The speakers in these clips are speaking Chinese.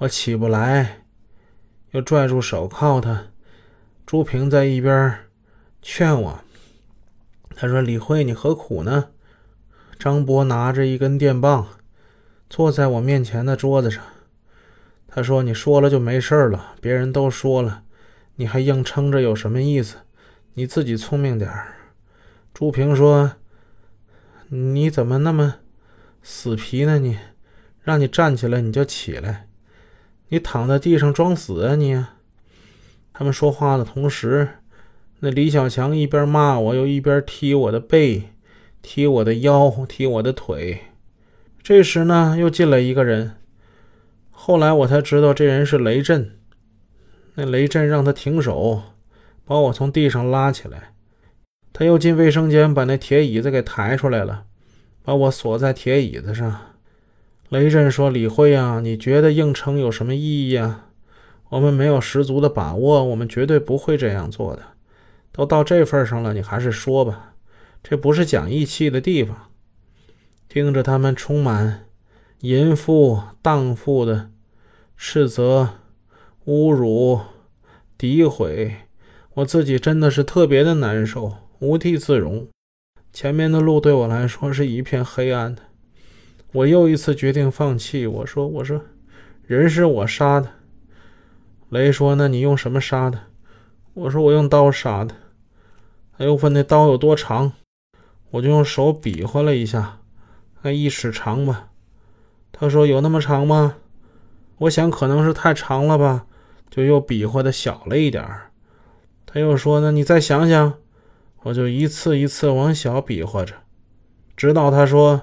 我起不来，又拽住手铐。他朱平在一边劝我，他说：“李慧，你何苦呢？”张博拿着一根电棒，坐在我面前的桌子上。他说：“你说了就没事了，别人都说了，你还硬撑着有什么意思？你自己聪明点儿。”朱平说：“你怎么那么死皮呢？你让你站起来你就起来，你躺在地上装死啊你！”他们说话的同时，那李小强一边骂我，又一边踢我的背，踢我的腰，踢我的腿。这时呢，又进来一个人。后来我才知道，这人是雷震。那雷震让他停手，把我从地上拉起来。他又进卫生间，把那铁椅子给抬出来了，把我锁在铁椅子上。雷震说：“李慧啊，你觉得硬撑有什么意义啊？”我们没有十足的把握，我们绝对不会这样做的。都到这份上了，你还是说吧，这不是讲义气的地方。听着他们充满淫妇荡妇的斥责、侮辱、诋毁，我自己真的是特别的难受，无地自容。前面的路对我来说是一片黑暗的。我又一次决定放弃。我说：“我说，人是我杀的。”雷说：“那你用什么杀的？”我说：“我用刀杀的。”他又问：“那刀有多长？”我就用手比划了一下，那一尺长吧。他说：“有那么长吗？”我想可能是太长了吧，就又比划的小了一点儿。他又说：“那你再想想。”我就一次一次往小比划着，直到他说：“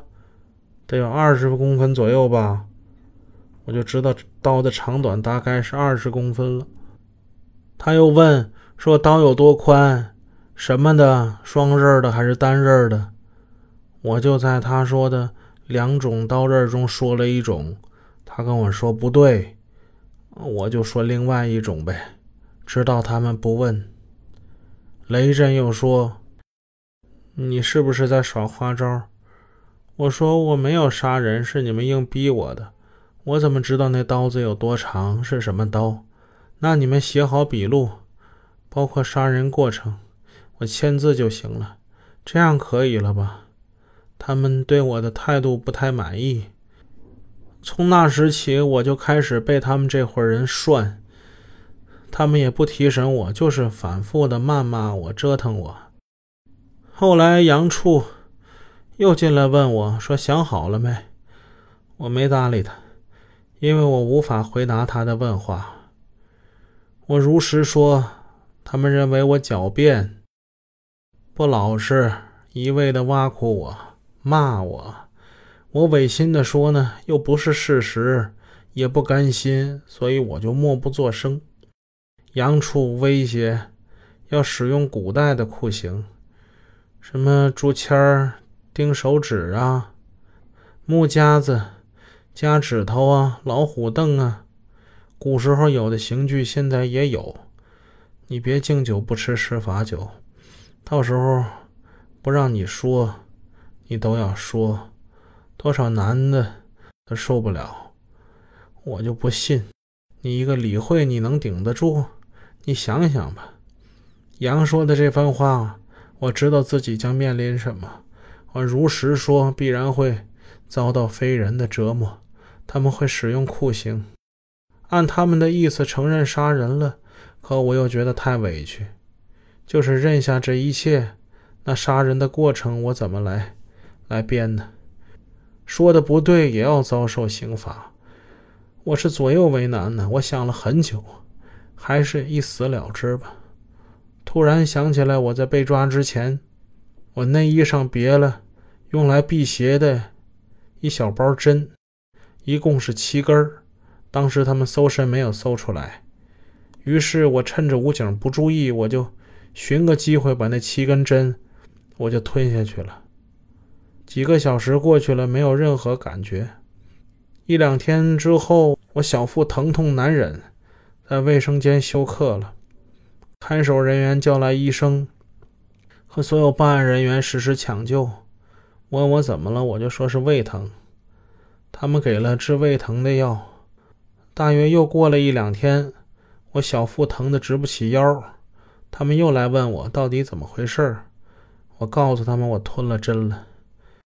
得有二十公分左右吧。”我就知道刀的长短大概是二十公分了。他又问说：“刀有多宽？什么的？双刃的还是单刃的？”我就在他说的两种刀刃中说了一种。他跟我说不对，我就说另外一种呗，直到他们不问。雷震又说：“你是不是在耍花招？”我说：“我没有杀人，是你们硬逼我的。”我怎么知道那刀子有多长？是什么刀？那你们写好笔录，包括杀人过程，我签字就行了，这样可以了吧？他们对我的态度不太满意。从那时起，我就开始被他们这伙人涮。他们也不提审我，就是反复的谩骂我、折腾我。后来杨处又进来问我说：“想好了没？”我没搭理他。因为我无法回答他的问话，我如实说，他们认为我狡辩、不老实，一味的挖苦我、骂我。我违心的说呢，又不是事实，也不甘心，所以我就默不作声。杨处威胁要使用古代的酷刑，什么竹签儿、钉手指啊、木夹子。夹指头啊，老虎凳啊，古时候有的刑具现在也有。你别敬酒不吃吃罚酒，到时候不让你说，你都要说，多少男的都受不了。我就不信你一个李慧你能顶得住？你想想吧。杨说的这番话，我知道自己将面临什么。我如实说，必然会遭到非人的折磨。他们会使用酷刑，按他们的意思承认杀人了，可我又觉得太委屈，就是认下这一切，那杀人的过程我怎么来来编呢？说的不对也要遭受刑罚，我是左右为难呢。我想了很久，还是一死了之吧。突然想起来，我在被抓之前，我内衣上别了用来辟邪的一小包针。一共是七根儿，当时他们搜身没有搜出来，于是我趁着武警不注意，我就寻个机会把那七根针我就吞下去了。几个小时过去了，没有任何感觉。一两天之后，我小腹疼痛难忍，在卫生间休克了。看守人员叫来医生和所有办案人员实施抢救，问我怎么了，我就说是胃疼。他们给了治胃疼的药，大约又过了一两天，我小腹疼得直不起腰，他们又来问我到底怎么回事我告诉他们我吞了针了。